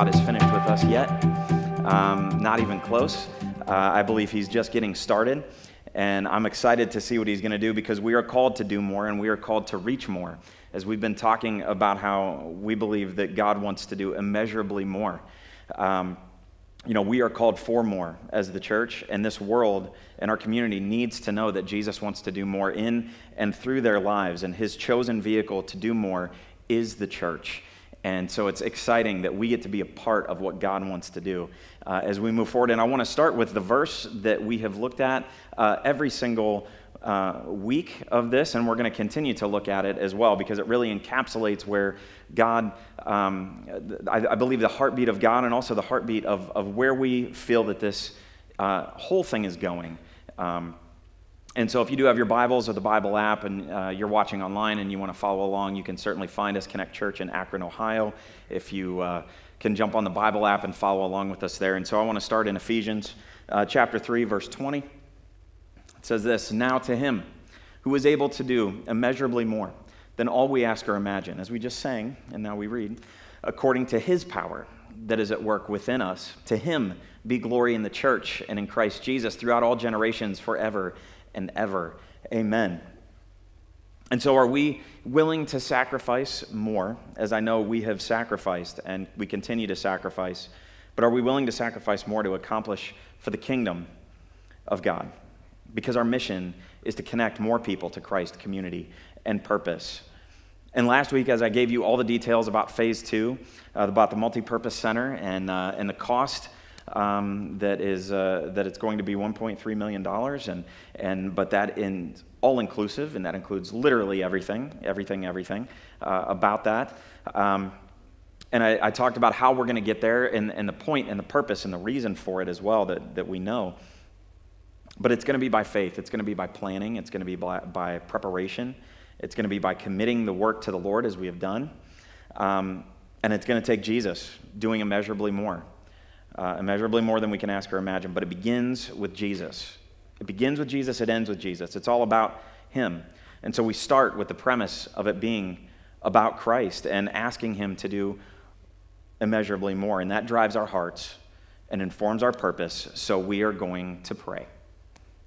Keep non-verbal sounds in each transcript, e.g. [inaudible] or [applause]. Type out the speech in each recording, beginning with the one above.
God is finished with us yet. Um, not even close. Uh, I believe He's just getting started. And I'm excited to see what He's going to do because we are called to do more and we are called to reach more. As we've been talking about how we believe that God wants to do immeasurably more. Um, you know, we are called for more as the church, and this world and our community needs to know that Jesus wants to do more in and through their lives, and his chosen vehicle to do more is the church. And so it's exciting that we get to be a part of what God wants to do uh, as we move forward. And I want to start with the verse that we have looked at uh, every single uh, week of this, and we're going to continue to look at it as well because it really encapsulates where God, um, I, I, believe, the heartbeat of God and also the heartbeat of, of where we feel that this uh, whole thing is going. Um, and so, if you do have your Bibles or the Bible app and uh, you're watching online and you want to follow along, you can certainly find us, Connect Church in Akron, Ohio. If you uh, can jump on the Bible app and follow along with us there. And so, I want to start in Ephesians uh, chapter 3, verse 20. It says this Now to him who is able to do immeasurably more than all we ask or imagine, as we just sang, and now we read, according to his power that is at work within us. To him be glory in the church and in Christ Jesus throughout all generations, forever and ever. Amen. And so, are we willing to sacrifice more, as I know we have sacrificed and we continue to sacrifice? But are we willing to sacrifice more to accomplish for the kingdom of God? Because our mission is to connect more people to Christ, community, and purpose. And last week, as I gave you all the details about phase two, uh, about the multi-purpose center and, uh, and the cost um, that is uh, that it's going to be 1.3 million dollars, and and but that in all inclusive, and that includes literally everything, everything, everything uh, about that. Um, and I, I, talked about how we're going to get there, and, and the point, and the purpose, and the reason for it as well that that we know. But it's going to be by faith. It's going to be by planning. It's going to be by, by preparation. It's going to be by committing the work to the Lord as we have done. Um, and it's going to take Jesus doing immeasurably more uh, immeasurably more than we can ask or imagine. But it begins with Jesus. It begins with Jesus, it ends with Jesus. It's all about Him. And so we start with the premise of it being about Christ and asking Him to do immeasurably more. And that drives our hearts and informs our purpose. So we are going to pray.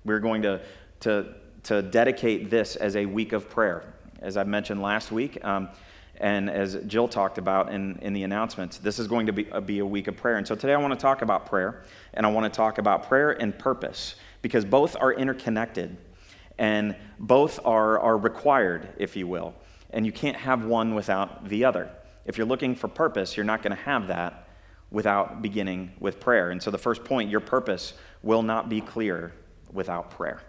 We're going to, to, to dedicate this as a week of prayer. As I mentioned last week, um, and as Jill talked about in, in the announcements, this is going to be, uh, be a week of prayer. And so today I want to talk about prayer, and I want to talk about prayer and purpose, because both are interconnected and both are, are required, if you will. And you can't have one without the other. If you're looking for purpose, you're not going to have that without beginning with prayer. And so the first point your purpose will not be clear without prayer.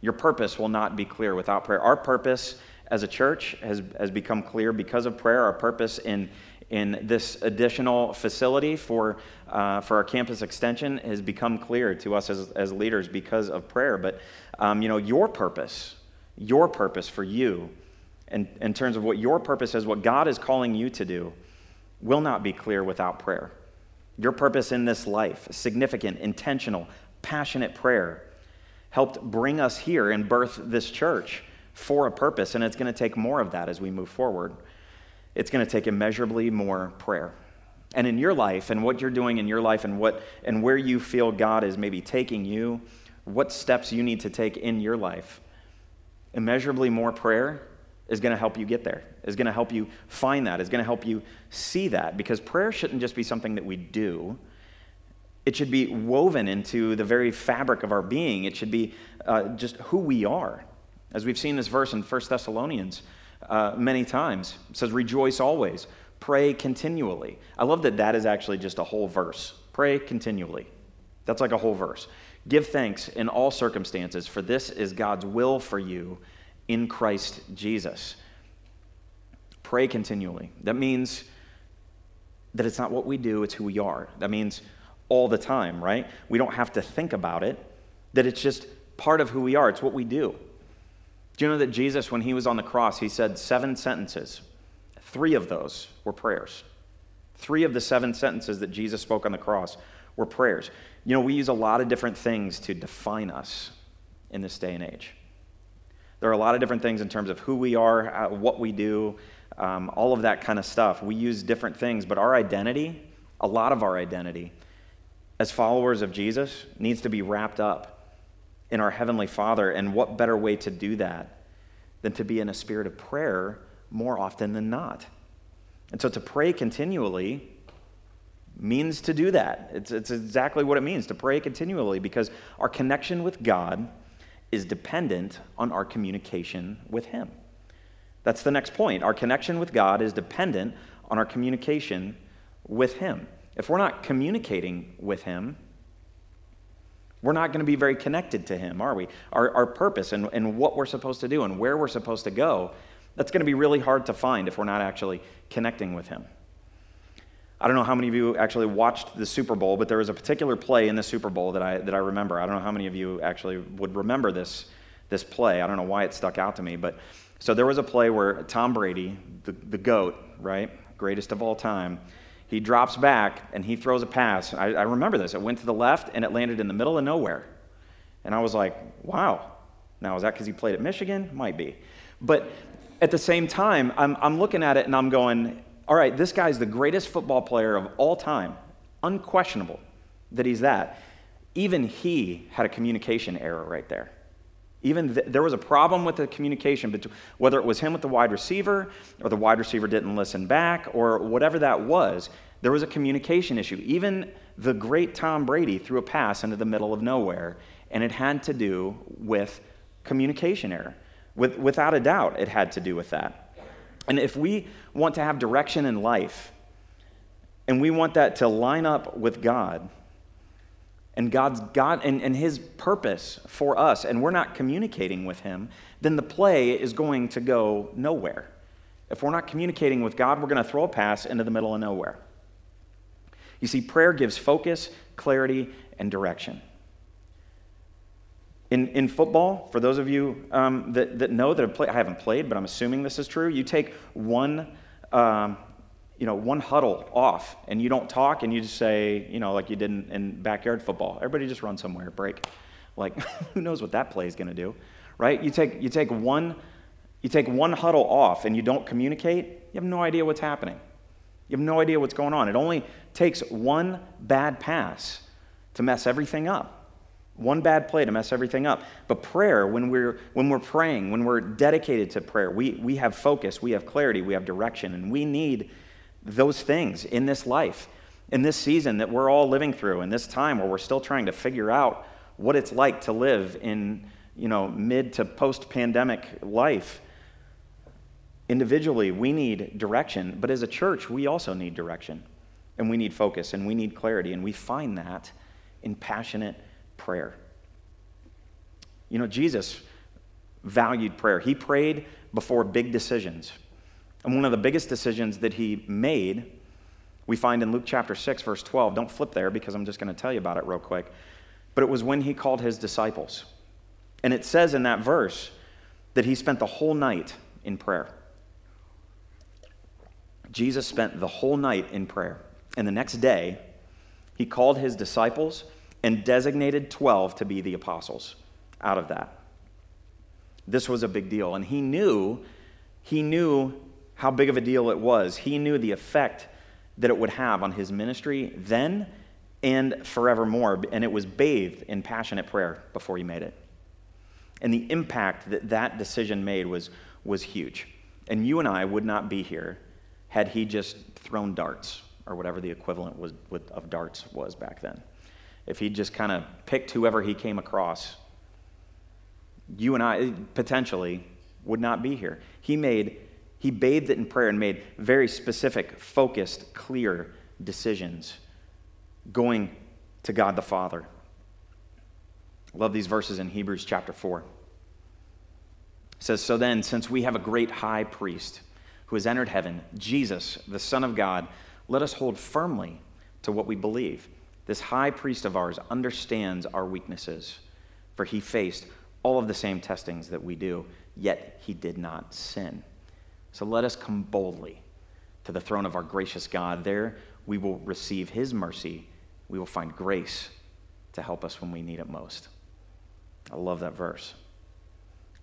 Your purpose will not be clear without prayer. Our purpose as a church has, has become clear because of prayer. Our purpose in, in this additional facility for, uh, for our campus extension has become clear to us as, as leaders because of prayer. But, um, you know, your purpose, your purpose for you, in, in terms of what your purpose is, what God is calling you to do, will not be clear without prayer. Your purpose in this life, significant, intentional, passionate prayer, helped bring us here and birth this church for a purpose, and it's going to take more of that as we move forward. It's going to take immeasurably more prayer. And in your life, and what you're doing in your life, and, what, and where you feel God is maybe taking you, what steps you need to take in your life, immeasurably more prayer is going to help you get there, is going to help you find that, is going to help you see that. Because prayer shouldn't just be something that we do, it should be woven into the very fabric of our being. It should be uh, just who we are. As we've seen this verse in 1 Thessalonians uh, many times, it says, Rejoice always, pray continually. I love that that is actually just a whole verse. Pray continually. That's like a whole verse. Give thanks in all circumstances, for this is God's will for you in Christ Jesus. Pray continually. That means that it's not what we do, it's who we are. That means all the time, right? We don't have to think about it, that it's just part of who we are, it's what we do. Do you know that Jesus, when he was on the cross, he said seven sentences? Three of those were prayers. Three of the seven sentences that Jesus spoke on the cross were prayers. You know, we use a lot of different things to define us in this day and age. There are a lot of different things in terms of who we are, uh, what we do, um, all of that kind of stuff. We use different things, but our identity a lot of our identity as followers of Jesus needs to be wrapped up in our Heavenly Father. And what better way to do that than to be in a spirit of prayer more often than not? And so to pray continually means to do that. It's, it's exactly what it means to pray continually because our connection with God is dependent on our communication with Him. That's the next point. Our connection with God is dependent on our communication with Him. If we're not communicating with Him, we're not going to be very connected to Him, are we? Our, our purpose and, and what we're supposed to do and where we're supposed to go, that's going to be really hard to find if we're not actually connecting with Him. I don't know how many of you actually watched the Super Bowl, but there was a particular play in the Super Bowl that I, that I remember. I don't know how many of you actually would remember this, this play. I don't know why it stuck out to me, but so there was a play where Tom Brady, the, the GOAT, right, greatest of all time, he drops back and he throws a pass. I, I remember this. It went to the left and it landed in the middle of nowhere. And I was like, wow. Now, is that because he played at Michigan? Might be. But at the same time, I'm, I'm looking at it and I'm going, all right, this guy's the greatest football player of all time. Unquestionable that he's that. Even he had a communication error right there. Even th- there was a problem with the communication, between, whether it was him with the wide receiver, or the wide receiver didn't listen back, or whatever that was, there was a communication issue. Even the great Tom Brady threw a pass into the middle of nowhere, and it had to do with communication error. With, without a doubt, it had to do with that. And if we want to have direction in life, and we want that to line up with God, and God's God and, and His purpose for us, and we're not communicating with Him, then the play is going to go nowhere. If we're not communicating with God, we're going to throw a pass into the middle of nowhere. You see, prayer gives focus, clarity, and direction. In, in football, for those of you um, that, that know that have played, I haven't played, but I'm assuming this is true, you take one, um, you know, one huddle off and you don't talk and you just say, you know, like you did in, in backyard football. Everybody just run somewhere, break. Like, [laughs] who knows what that play is going to do, right? You take, you, take one, you take one huddle off and you don't communicate, you have no idea what's happening. You have no idea what's going on. It only takes one bad pass to mess everything up. One bad play to mess everything up. But prayer, when we're, when we're praying, when we're dedicated to prayer, we, we have focus, we have clarity, we have direction, and we need those things in this life, in this season that we're all living through, in this time where we're still trying to figure out what it's like to live in you know, mid to post pandemic life. Individually, we need direction, but as a church, we also need direction, and we need focus, and we need clarity, and we find that in passionate prayer. You know, Jesus valued prayer. He prayed before big decisions. And one of the biggest decisions that he made, we find in Luke chapter 6, verse 12. Don't flip there because I'm just going to tell you about it real quick. But it was when he called his disciples. And it says in that verse that he spent the whole night in prayer. Jesus spent the whole night in prayer. And the next day, he called his disciples and designated 12 to be the apostles out of that. This was a big deal. And he knew, he knew how big of a deal it was. He knew the effect that it would have on his ministry then and forevermore. And it was bathed in passionate prayer before he made it. And the impact that that decision made was, was huge. And you and I would not be here had he just thrown darts or whatever the equivalent was, of darts was back then if he just kind of picked whoever he came across, you and I potentially would not be here. He made, he bathed it in prayer and made very specific, focused, clear decisions going to God the Father. love these verses in Hebrews chapter 4. It says, So then, since we have a great high priest who has entered heaven, Jesus, the Son of God, let us hold firmly to what we believe. This high priest of ours understands our weaknesses, for he faced all of the same testings that we do, yet he did not sin. So let us come boldly to the throne of our gracious God. There we will receive his mercy. We will find grace to help us when we need it most. I love that verse.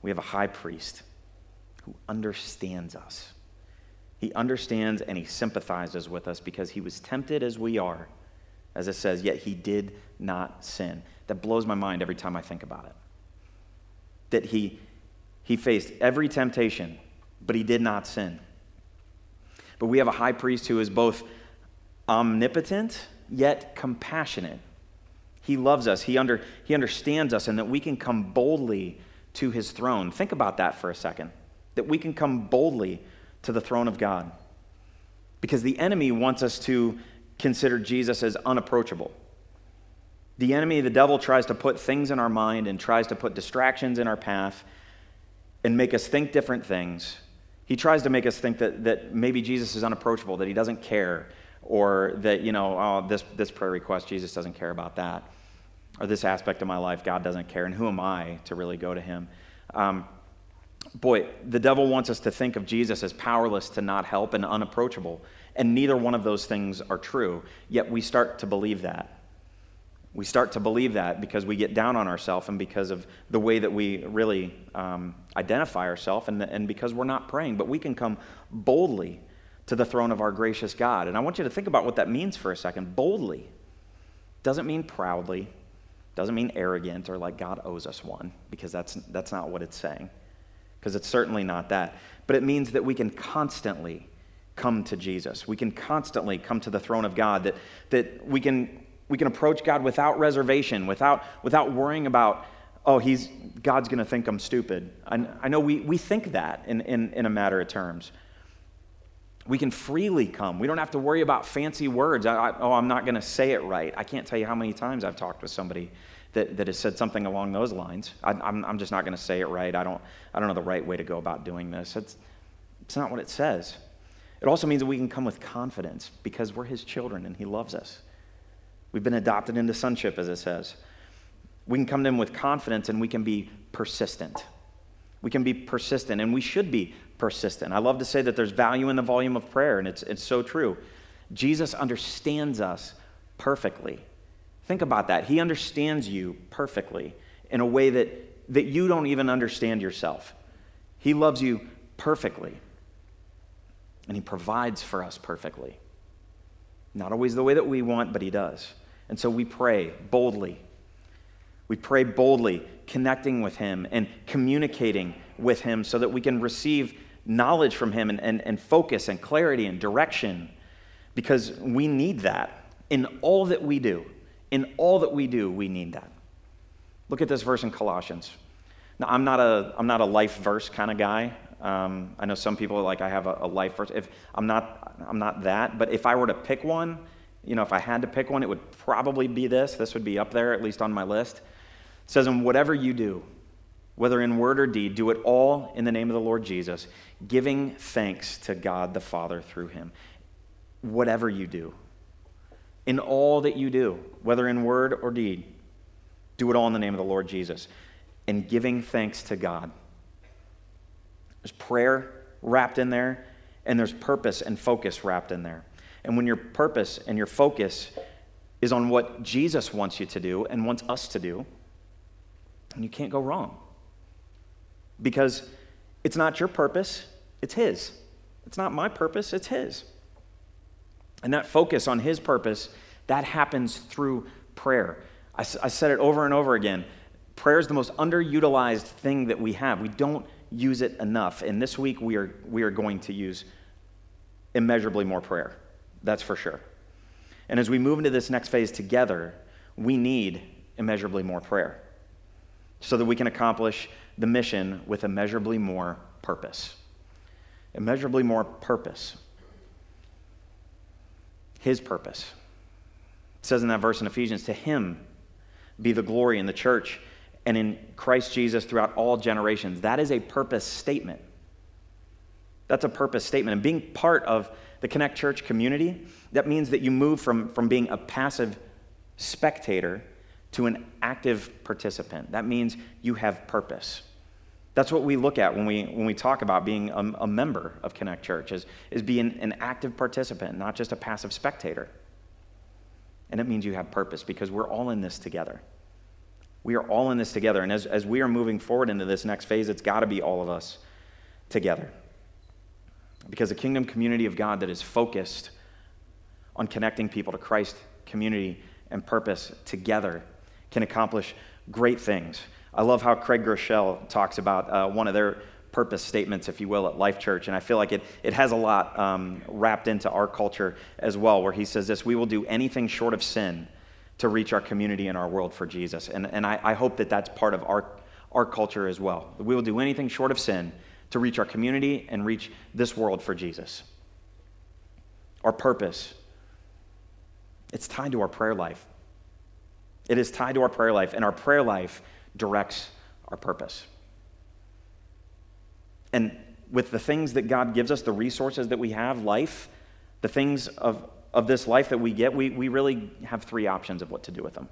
We have a high priest who understands us. He understands and he sympathizes with us because he was tempted as we are, as it says, yet he did not sin. That blows my mind every time I think about it. That he, he faced every temptation, but he did not sin. But we have a high priest who is both omnipotent yet compassionate. He loves us, he, under, he understands us, and that we can come boldly to his throne. Think about that for a second. That we can come boldly to the throne of God. Because the enemy wants us to consider Jesus as unapproachable. The enemy, the devil, tries to put things in our mind and tries to put distractions in our path and make us think different things. He tries to make us think that, that maybe Jesus is unapproachable, that he doesn't care, or that, you know, oh, this, this prayer request, Jesus doesn't care about that, or this aspect of my life, God doesn't care, and who am I to really go to him? Um, boy, the devil wants us to think of Jesus as powerless to not help and unapproachable, and neither one of those things are true, yet we start to believe that. We start to believe that because we get down on ourselves and because of the way that we really um, identify ourselves and, and because we're not praying. But we can come boldly to the throne of our gracious God. And I want you to think about what that means for a second. Boldly doesn't mean proudly, doesn't mean arrogant or like God owes us one, because that's, that's not what it's saying, because it's certainly not that. But it means that we can constantly come to Jesus. We can constantly come to the throne of God, that, that we, can, we can approach God without reservation, without, without worrying about, oh, he's, God's going to think I'm stupid. I, I know we, we think that in, in, in a matter of terms. We can freely come. We don't have to worry about fancy words. I, I, oh, I'm not going to say it right. I can't tell you how many times I've talked with somebody that, that has said something along those lines. I, am I'm, I'm just not going to say it right. I don't, I don't know the right way to go about doing this. It's, it's not what it says. It also means that we can come with confidence because we're His children and He loves us. We've been adopted into sonship, as it says. We can come to Him with confidence and we can be persistent. We can be persistent, and we should be persistent. I love to say that there's value in the volume of prayer, and it's, it's so true. Jesus understands us perfectly. Think about that. He understands you perfectly in a way that, that you don't even understand yourself. He loves you perfectly, and He provides for us perfectly. Not always the way that we want, but He does. And so we pray boldly. We pray boldly, connecting with Him and communicating with Him so that we can receive knowledge from Him and, and, and focus and clarity and direction because we need that in all that we do. In all that we do, we need that. Look at this verse in Colossians. Now, I'm not a, I'm not a life verse kind of guy. Um, I know some people are like, I have a, a, life verse. If, I'm, not, I'm not that, but if I were to pick one, you know, if I had to pick one, it would probably be this. This would be up there, at least on my list. It says, And whatever you do, whether in word or deed, do it all in the name of the Lord Jesus, giving thanks to God the Father through him. Whatever you do, in all that you do, whether in word or deed, do it all in the name of the Lord Jesus and giving thanks to God. There's prayer wrapped in there, and there's purpose and focus wrapped in there. And when your purpose and your focus is on what Jesus wants you to do and wants us to do, and you can't go wrong because it's not your purpose, it's His. It's not my purpose, it's His. And that focus on His purpose, that happens through prayer. I, I said it over and over again. Prayer is the most underutilized thing that we have. We don't use it enough. And this week we are, we are going to use immeasurably more prayer. That's for sure. And as we move into this next phase together, we need immeasurably more prayer so that we can accomplish the mission with immeasurably more purpose. Immeasurably more purpose. His purpose. It says in that verse in Ephesians, to him be the glory in the church and in Christ Jesus throughout all generations. That is a purpose statement. That's a purpose statement. And being part of the Connect Church community, that means that you move from, from being a passive spectator to an active participant. That means you have purpose. That's what we look at when we, when we talk about being a, a member of Connect Church, is, is being an active participant, not just a passive spectator. And it means you have purpose because we're all in this together. We are all in this together. And as, as we are moving forward into this next phase, it's got to be all of us together. Because a kingdom community of God that is focused on connecting people to Christ, community, and purpose together can accomplish great things. I love how Craig Groeschel talks about uh, one of their purpose statements, if you will, at Life Church. And I feel like it, it has a lot um, wrapped into our culture as well, where he says this We will do anything short of sin to reach our community and our world for Jesus. And, and I, I hope that that's part of our, our culture as well. We will do anything short of sin to reach our community and reach this world for Jesus. Our purpose, it's tied to our prayer life. It is tied to our prayer life, and our prayer life directs our purpose. And with the things that God gives us, the resources that we have, life, the things of, of this life that we get, we, we really have three options of what to do with them.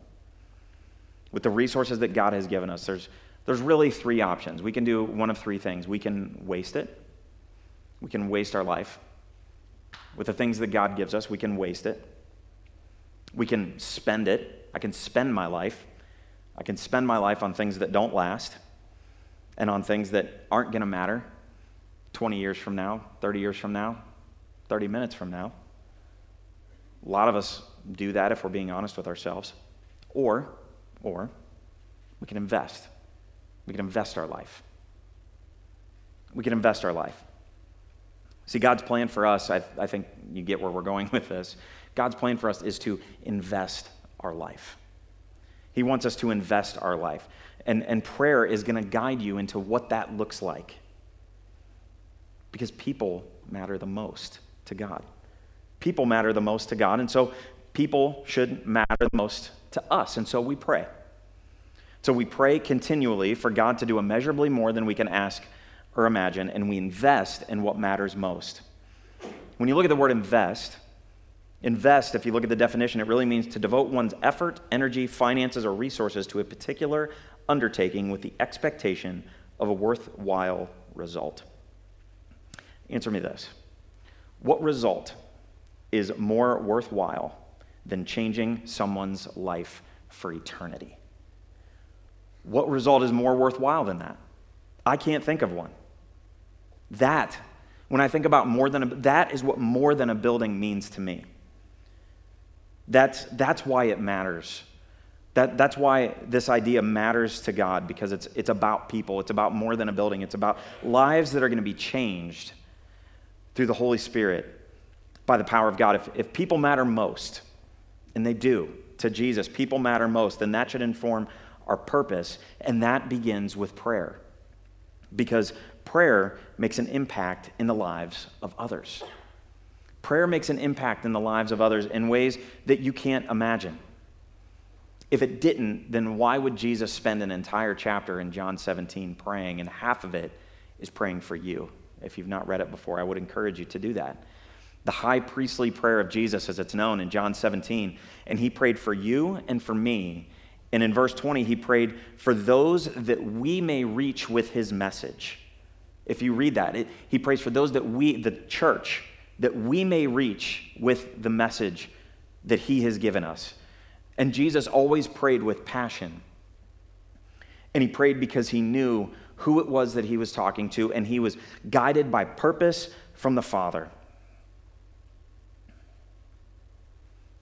With the resources that God has given us, there's, there's really three options. We can do one of three things. We can waste it, we can waste our life. With the things that God gives us, we can waste it. We can spend it. I can spend my life. I can spend my life on things that don't last and on things that aren't going to matter 20 years from now, 30 years from now, 30 minutes from now. A lot of us do that if we're being honest with ourselves. Or, or, we can invest. We can invest our life. We can invest our life. See, God's plan for us, I, I think you get where we're going [laughs] with this. God's plan for us is to invest our life. He wants us to invest our life. And, and prayer is going to guide you into what that looks like. Because people matter the most to God. People matter the most to God. And so people should matter the most to us. And so we pray. So we pray continually for God to do immeasurably more than we can ask or imagine, and we invest in what matters most. When you look at the word invest, invest, if you look at the definition, it really means to devote one's effort, energy, finances, or resources to a particular undertaking with the expectation of a worthwhile result. Answer me this What result is more worthwhile than changing someone's life for eternity? What result is more worthwhile than that? I can't think of one. That, when I think about more than a, that is what more than a building means to me. That's, that's why it matters. That, that's why this idea matters to God because it's, it's about people. It's about more than a building. It's about lives that are going to be changed through the Holy Spirit by the power of God. If, if people matter most, and they do to Jesus, people matter most, then that should inform our purpose, and that begins with prayer. Because prayer makes an impact in the lives of others. Prayer makes an impact in the lives of others in ways that you can't imagine. If it didn't, then why would Jesus spend an entire chapter in John 17 praying, and half of it is praying for you? If you've not read it before, I would encourage you to do that. The high priestly prayer of Jesus, as it's known in John 17, and he prayed for you and for me and in verse 20, he prayed for those that we may reach with his message. If you read that, it, he prays for those that we, the church, that we may reach with the message that he has given us. And Jesus always prayed with passion. And he prayed because he knew who it was that he was talking to, and he was guided by purpose from the Father.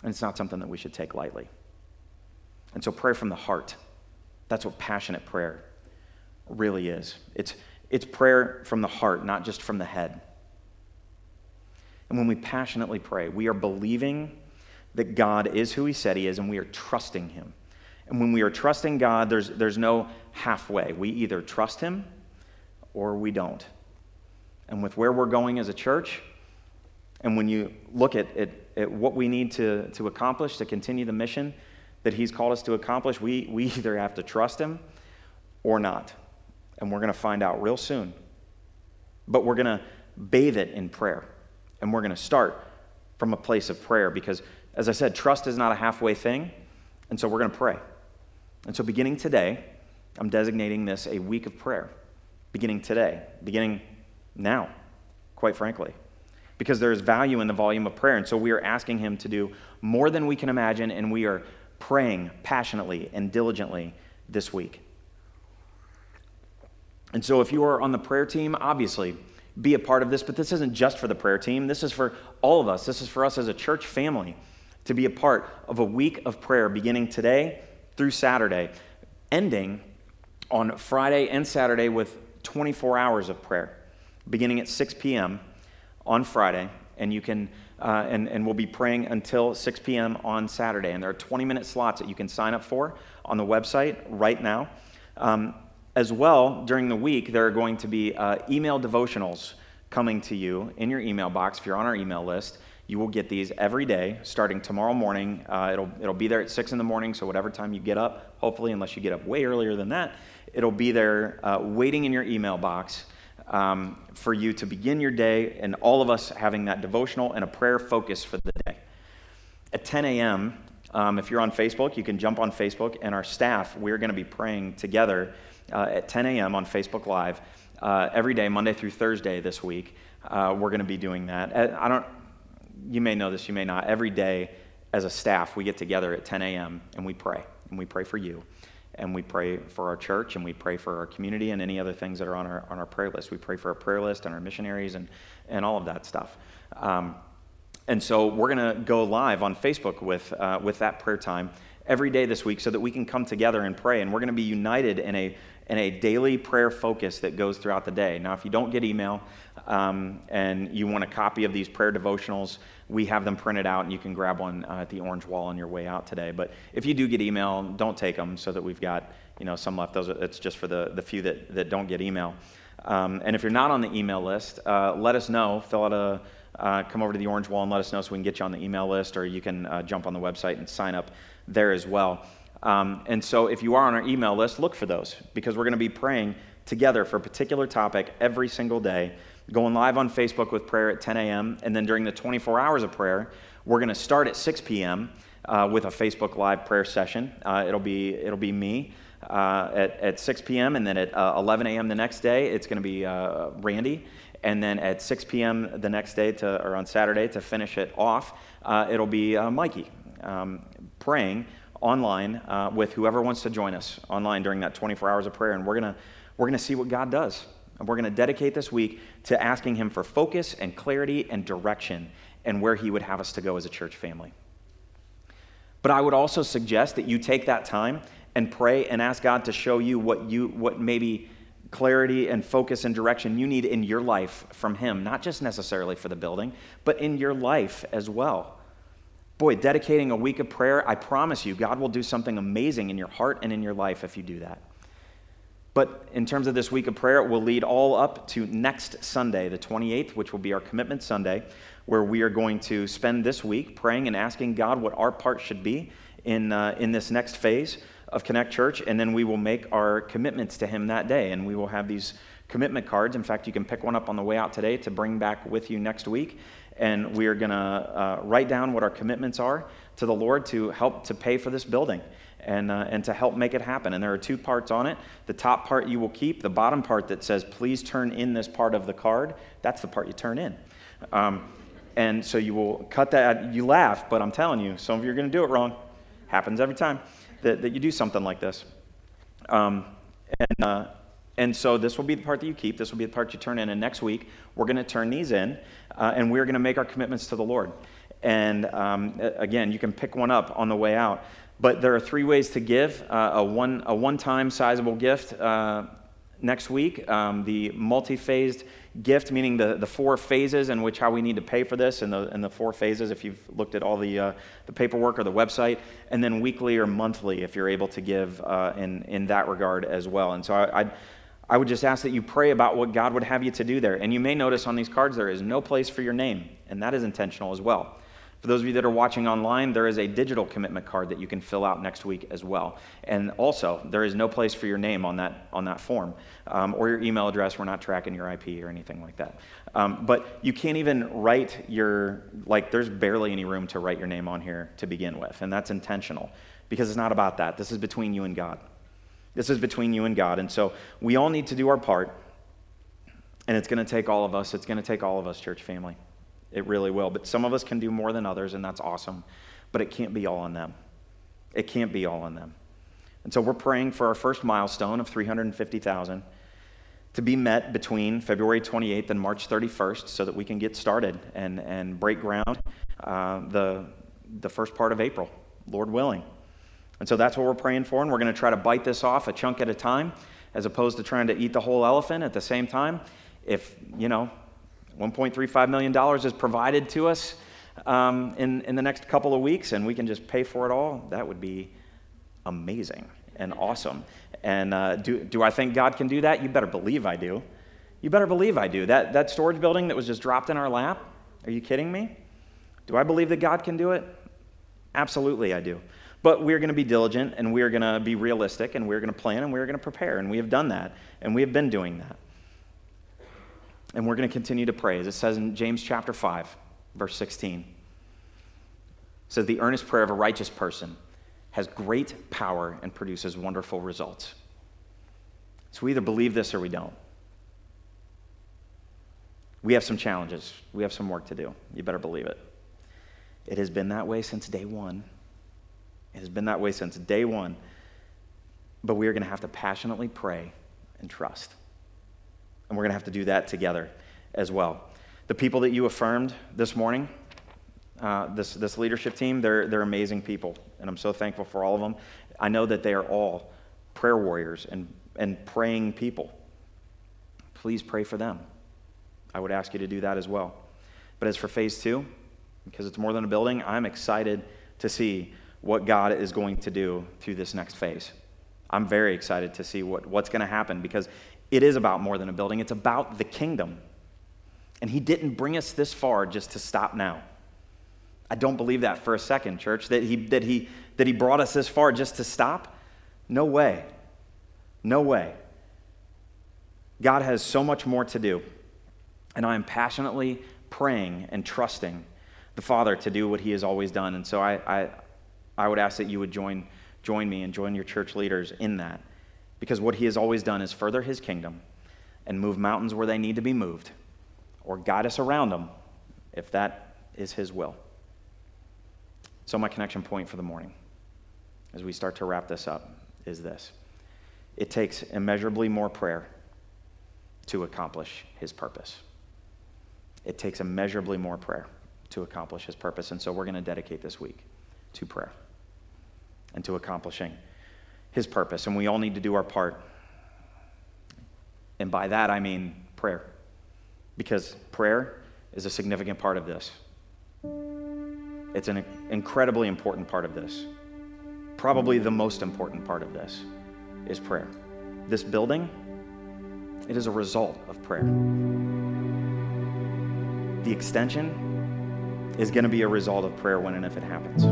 And it's not something that we should take lightly. And so, prayer from the heart, that's what passionate prayer really is. It's, it's prayer from the heart, not just from the head. And when we passionately pray, we are believing that God is who He said He is, and we are trusting Him. And when we are trusting God, there's, there's no halfway. We either trust Him or we don't. And with where we're going as a church, and when you look at, at, at what we need to, to accomplish to continue the mission, that He's called us to accomplish, we, we either have to trust Him or not. And we're going to find out real soon. But we're going to bathe it in prayer. And we're going to start from a place of prayer because, as I said, trust is not a halfway thing. And so we're going to pray. And so, beginning today, I'm designating this a week of prayer. Beginning today, beginning now, quite frankly because there is value in the volume of prayer. And so we are asking Him to do more than we can imagine, and we are praying passionately and diligently this week. And so, if you are on the prayer team, obviously, be a part of this, but this isn't just for the prayer team. This is for all of us. This is for us as a church family to be a part of a week of prayer beginning today through Saturday, ending on Friday and Saturday with 24 hours of prayer, beginning at 6 p.m. on Friday. And you can, uh, and, and we'll be praying until 6 p.m. on Saturday. And there are 20 minute slots that you can sign up for on the website right now. Um, as well, during the week, there are going to be uh, email devotionals coming to you in your email box. If you're on our email list, you will get these every day starting tomorrow morning. Uh, it'll, it'll be there at 6 in the morning, so whatever time you get up, hopefully, unless you get up way earlier than that, it'll be there uh, waiting in your email box um, for you to begin your day and all of us having that devotional and a prayer focus for the day. At 10 a.m., um, if you're on Facebook, you can jump on Facebook, and our staff, we're going to be praying together uh, at 10 a.m. on Facebook Live uh, every day, Monday through Thursday this week. Uh, we're going to be doing that. Uh, I don't. You may know this, you may not. Every day, as a staff, we get together at 10 a.m. and we pray, and we pray for you, and we pray for our church, and we pray for our community, and any other things that are on our on our prayer list. We pray for our prayer list and our missionaries, and and all of that stuff. Um, and so we're going to go live on Facebook with uh, with that prayer time every day this week so that we can come together and pray. And we're going to be united in a, in a daily prayer focus that goes throughout the day. Now, if you don't get email um, and you want a copy of these prayer devotionals, we have them printed out and you can grab one uh, at the orange wall on your way out today. But if you do get email, don't take them so that we've got you know, some left. Those are, it's just for the, the few that, that don't get email. Um, and if you're not on the email list, uh, let us know. Fill out a, uh, come over to the orange wall and let us know so we can get you on the email list, or you can uh, jump on the website and sign up there as well. Um, and so if you are on our email list, look for those because we're going to be praying together for a particular topic every single day, going live on Facebook with prayer at 10 a.m. And then during the 24 hours of prayer, we're going to start at 6 p.m. Uh, with a Facebook Live prayer session. Uh, it'll, be, it'll be me. Uh, at, at 6 p.m. and then at uh, 11 a.m. the next day, it's going to be uh, Randy. And then at 6 p.m. the next day, to, or on Saturday, to finish it off, uh, it'll be Mikey um, praying online with whoever wants to join us online during that 24 hours of prayer. And we're going to we're going to see what God does. And we're going to dedicate this week to asking Him for focus and clarity and direction and where He would have us to go as a church family. But I would also suggest that you take that time and pray and ask God to show you what you what maybe clarity and focus and direction you need in your life from him not just necessarily for the building but in your life as well Boy, dedicating a week of prayer, I promise you, God will do something amazing in your heart and in your life if you do that. But in terms of this week of prayer, it will lead all up to next Sunday, the 28th, which will be our Commitment Sunday, where we are going to spend this week praying and asking God what our part should be in, uh, in this next phase of Connect Church. And then we will make our commitments to Him that day. And we will have these commitment cards. In fact, you can pick one up on the way out today to bring back with you next week and we are going to uh, write down what our commitments are to the Lord to help to pay for this building and, uh, and to help make it happen. And there are two parts on it. The top part you will keep, the bottom part that says, please turn in this part of the card, that's the part you turn in. Um, and so you will cut that. You laugh, but I'm telling you, some of you are going to do it wrong. Happens every time that, that you do something like this. Um, and, uh, and so this will be the part that you keep. This will be the part you turn in. And next week, we're going to turn these in, uh, and we're going to make our commitments to the Lord. And um, again, you can pick one up on the way out. But there are three ways to give uh, a, one, a one-time sizable gift uh, next week, um, the multi-phased gift, meaning the, the four phases in which how we need to pay for this, and the, and the four phases if you've looked at all the, uh, the paperwork or the website, and then weekly or monthly if you're able to give uh, in, in that regard as well. And so I, I'd, I would just ask that you pray about what God would have you to do there. And you may notice on these cards there is no place for your name, and that is intentional as well. For those of you that are watching online, there is a digital commitment card that you can fill out next week as well. And also, there is no place for your name on that, on that form um, or your email address. We're not tracking your IP or anything like that. Um, but you can't even write your, like, there's barely any room to write your name on here to begin with. And that's intentional because it's not about that. This is between you and God. This is between you and God. And so we all need to do our part. And it's going to take all of us. It's going to take all of us, church family. It really will. But some of us can do more than others, and that's awesome. But it can't be all on them. It can't be all on them. And so we're praying for our first milestone of 350,000. to be met between February 28th and March 31st so that we can get started and, and break ground uh, the, the first part of April, Lord willing. And so that's what we're praying for, and we're going to try to bite this off a chunk at a time as opposed to trying to eat the whole elephant at the same time. If, you know, $1.35 million is provided to us um, in, in the next couple of weeks and we can just pay for it all, that would be amazing and awesome. And uh, do, do I think God can do that? You better believe I do. You better believe I do. That, that storage building that was just dropped in our lap, are you kidding me? Do I believe that God can do it? Absolutely, I do. But we're going to be diligent and we're going to be realistic and we're going to plan and we're going to prepare. And we have done that and we have been doing that. And we're going to continue to pray. As it says in James chapter 5, verse 16, it says, The earnest prayer of a righteous person has great power and produces wonderful results. So we either believe this or we don't. We have some challenges. We have some work to do. You better believe it. It has been that way since day one. It has been that way since day one. But we are going to have to passionately pray and trust. And we're going to have to do that together as well. The people that you affirmed this morning, uh, this, this leadership team, they're, they're amazing people, and I'm so thankful for all of them. I know that they are all prayer warriors and, and praying people. Please pray for them. I would ask you to do that as well. But as for phase two, because it's more than a building, I'm excited to see what God is going to do through this next phase. I'm very excited to see what, what's going to happen because it is about more than a building, it's about the kingdom. And He didn't bring us this far just to stop now. I don't believe that for a second, church, that he, that, he, that he brought us this far just to stop. No way. No way. God has so much more to do. And I am passionately praying and trusting the Father to do what he has always done. And so I, I, I would ask that you would join, join me and join your church leaders in that. Because what he has always done is further his kingdom and move mountains where they need to be moved or guide us around them if that is his will. So, my connection point for the morning, as we start to wrap this up, is this it takes immeasurably more prayer to accomplish his purpose. It takes immeasurably more prayer to accomplish his purpose. And so, we're going to dedicate this week to prayer and to accomplishing his purpose. And we all need to do our part. And by that, I mean prayer, because prayer is a significant part of this. It's an incredibly important part of this. Probably the most important part of this is prayer. This building, it is a result of prayer. The extension is going to be a result of prayer when and if it happens.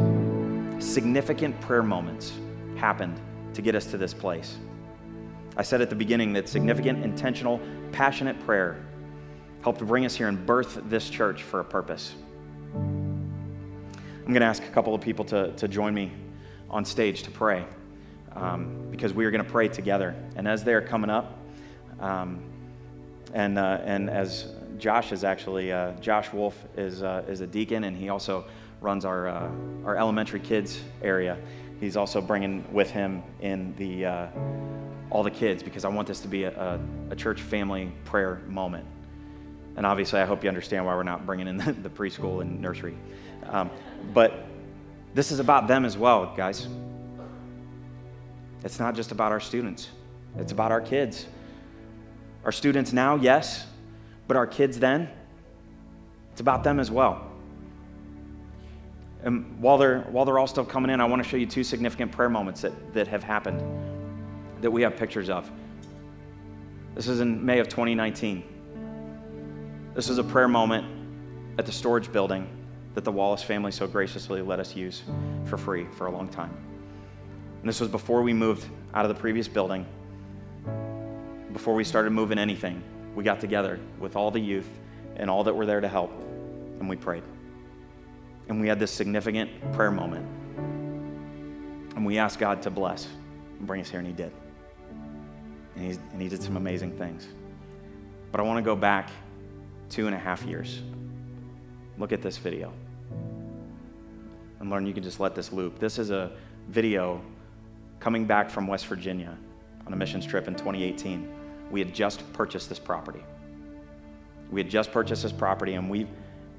Significant prayer moments happened to get us to this place. I said at the beginning that significant, intentional, passionate prayer helped bring us here and birth this church for a purpose. I'm going to ask a couple of people to, to join me on stage to pray um, because we are going to pray together. And as they're coming up, um, and, uh, and as Josh is actually, uh, Josh Wolf is, uh, is a deacon and he also runs our, uh, our elementary kids area. He's also bringing with him in the, uh, all the kids because I want this to be a, a, a church family prayer moment. And obviously, I hope you understand why we're not bringing in [laughs] the, the preschool and nursery. Um, but this is about them as well, guys. It's not just about our students, it's about our kids. Our students now, yes, but our kids then, it's about them as well. And while they're, while they're all still coming in, I want to show you two significant prayer moments that, that have happened that we have pictures of. This is in May of 2019. This is a prayer moment at the storage building that the Wallace family so graciously let us use for free for a long time. And this was before we moved out of the previous building, before we started moving anything. We got together with all the youth and all that were there to help, and we prayed. And we had this significant prayer moment. And we asked God to bless and bring us here, and He did. And, and He did some amazing things. But I want to go back two and a half years look at this video. And learn you can just let this loop. This is a video coming back from West Virginia on a missions trip in 2018 we had just purchased this property. We had just purchased this property, and we,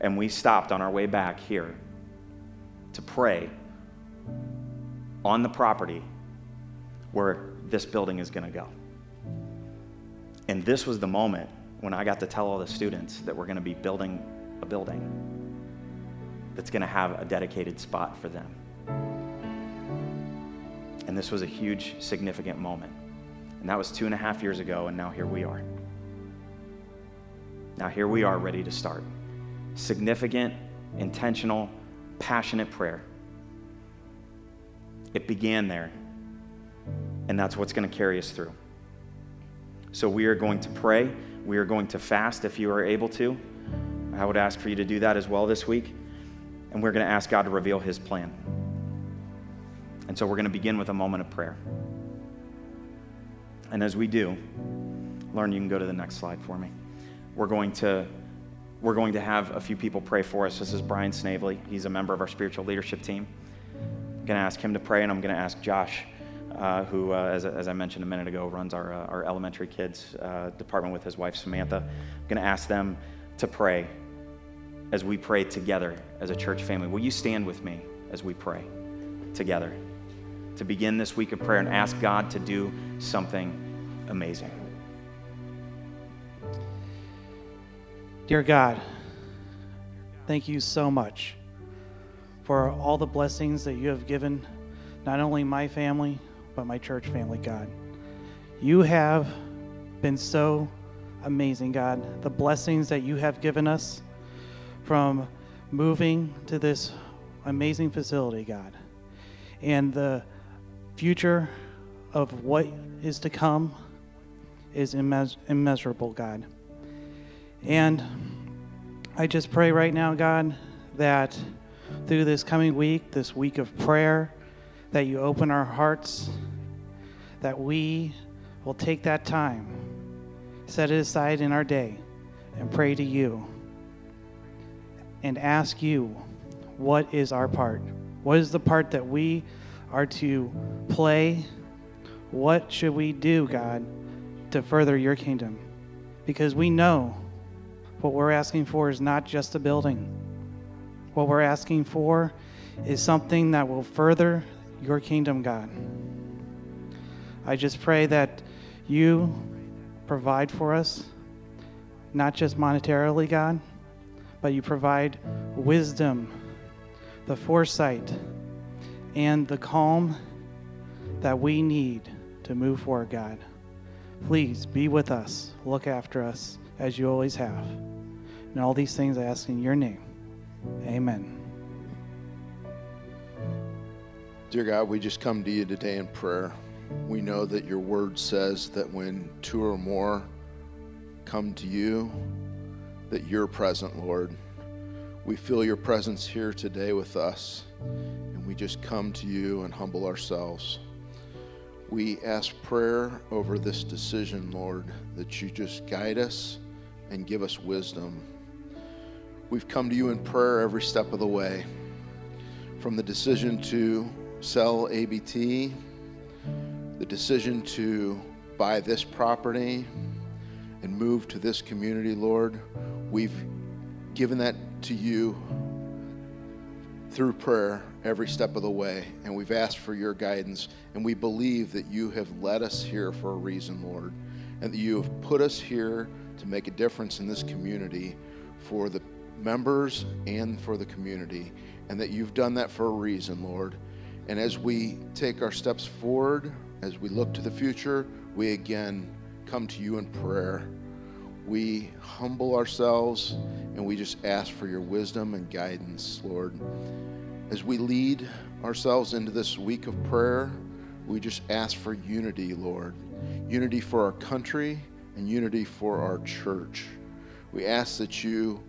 and we stopped on our way back here to pray on the property where this building is going to go. And this was the moment when I got to tell all the students that we're going to be building a building that's going to have a dedicated spot for them. And this was a huge, significant moment. And that was two and a half years ago, and now here we are. Now here we are ready to start. Significant, intentional, passionate prayer. It began there, and that's what's going to carry us through. So we are going to pray. We are going to fast if you are able to. I would ask for you to do that as well this week. And we're going to ask God to reveal his plan. And so we're going to begin with a moment of prayer. And as we do, Lauren, you can go to the next slide for me. We're going to we're going to have a few people pray for us. This is Brian Snavely. He's a member of our spiritual leadership team. I'm going to ask him to pray, and I'm going to ask Josh, uh, who, uh, as, as, I mentioned a minute ago, runs our, uh, our elementary kids uh, department with his wife Samantha. I'm going to ask them to pray as we pray together as a church family. Will you stand with me as we pray together? to begin this week of prayer and ask God to do something amazing. Dear God, thank you so much for all the blessings that you have given not only my family, but my church family, God. You have been so amazing, God. The blessings that you have given us from moving to this amazing facility, God. And the future of what is to come is immeasurable, God. And I just pray right now, God, that through this coming week, this week of prayer, that you open our hearts, that we will take that time, set it aside in our day, and pray to you and ask you what is our part? What is the part that we are to play. What should we do, God, to further your kingdom? Because we know what we're asking for is not just a building. What we're asking for is something that will further your kingdom, God. I just pray that you provide for us, not just monetarily, God, but you provide wisdom, the foresight, and the calm that we need to move forward, God. Please be with us, look after us as you always have. And all these things I ask in your name. Amen. Dear God, we just come to you today in prayer. We know that your word says that when two or more come to you, that you're present, Lord. We feel your presence here today with us and we just come to you and humble ourselves. We ask prayer over this decision, Lord, that you just guide us and give us wisdom. We've come to you in prayer every step of the way. From the decision to sell ABT, the decision to buy this property and move to this community, Lord, we've given that to you through prayer every step of the way, and we've asked for your guidance, and we believe that you have led us here for a reason, Lord, and that you have put us here to make a difference in this community for the members and for the community, and that you've done that for a reason, Lord. And as we take our steps forward, as we look to the future, we again come to you in prayer. We humble ourselves and we just ask for your wisdom and guidance, Lord. As we lead ourselves into this week of prayer, we just ask for unity, Lord. Unity for our country and unity for our church. We ask that you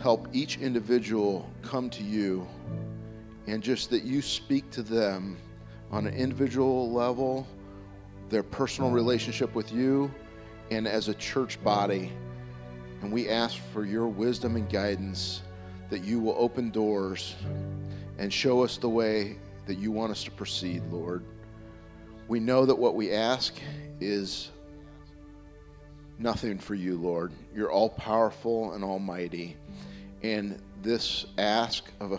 help each individual come to you and just that you speak to them on an individual level, their personal relationship with you, and as a church body. And we ask for your wisdom and guidance that you will open doors and show us the way that you want us to proceed, Lord. We know that what we ask is nothing for you, Lord. You're all powerful and almighty. And this ask of a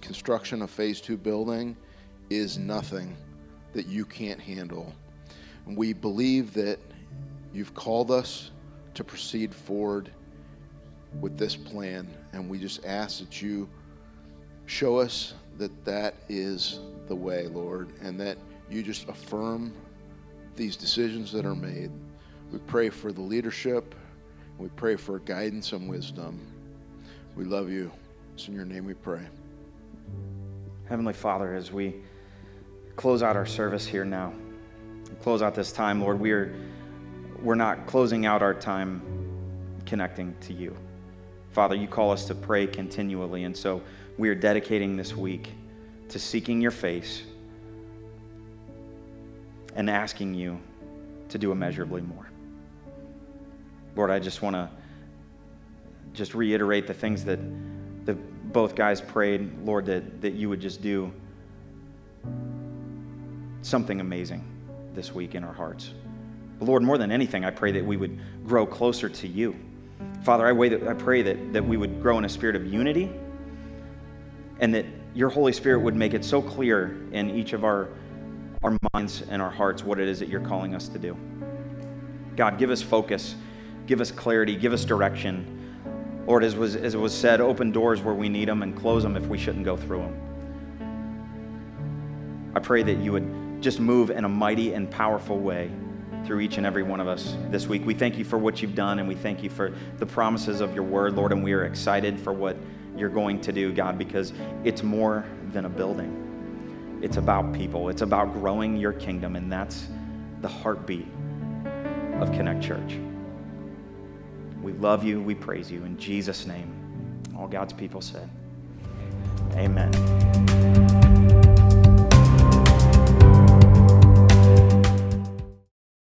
construction of phase two building is nothing that you can't handle. And we believe that you've called us to proceed forward with this plan. And we just ask that you show us that that is the way, Lord, and that you just affirm these decisions that are made. We pray for the leadership. We pray for guidance and wisdom. We love you. It's in your name we pray. Heavenly Father, as we close out our service here now, close out this time, Lord, we are we're not closing out our time connecting to you. Father, you call us to pray continually, and so we are dedicating this week to seeking your face and asking you to do immeasurably more. Lord, I just want to just reiterate the things that the both guys prayed, Lord, that, that you would just do something amazing this week in our hearts. But Lord, more than anything, I pray that we would grow closer to you. Father, I, that, I pray that, that we would grow in a spirit of unity and that your Holy Spirit would make it so clear in each of our, our minds and our hearts what it is that you're calling us to do. God, give us focus, give us clarity, give us direction. Lord, as was, as it was said, open doors where we need them and close them if we shouldn't go through them. I pray that you would just move in a mighty and powerful way through each and every one of us this week. We thank you for what you've done and we thank you for the promises of your word, Lord, and we are excited for what you're going to do, God, because it's more than a building. It's about people, it's about growing your kingdom, and that's the heartbeat of Connect Church. We love you. We praise you. In Jesus' name, all God's people said, Amen.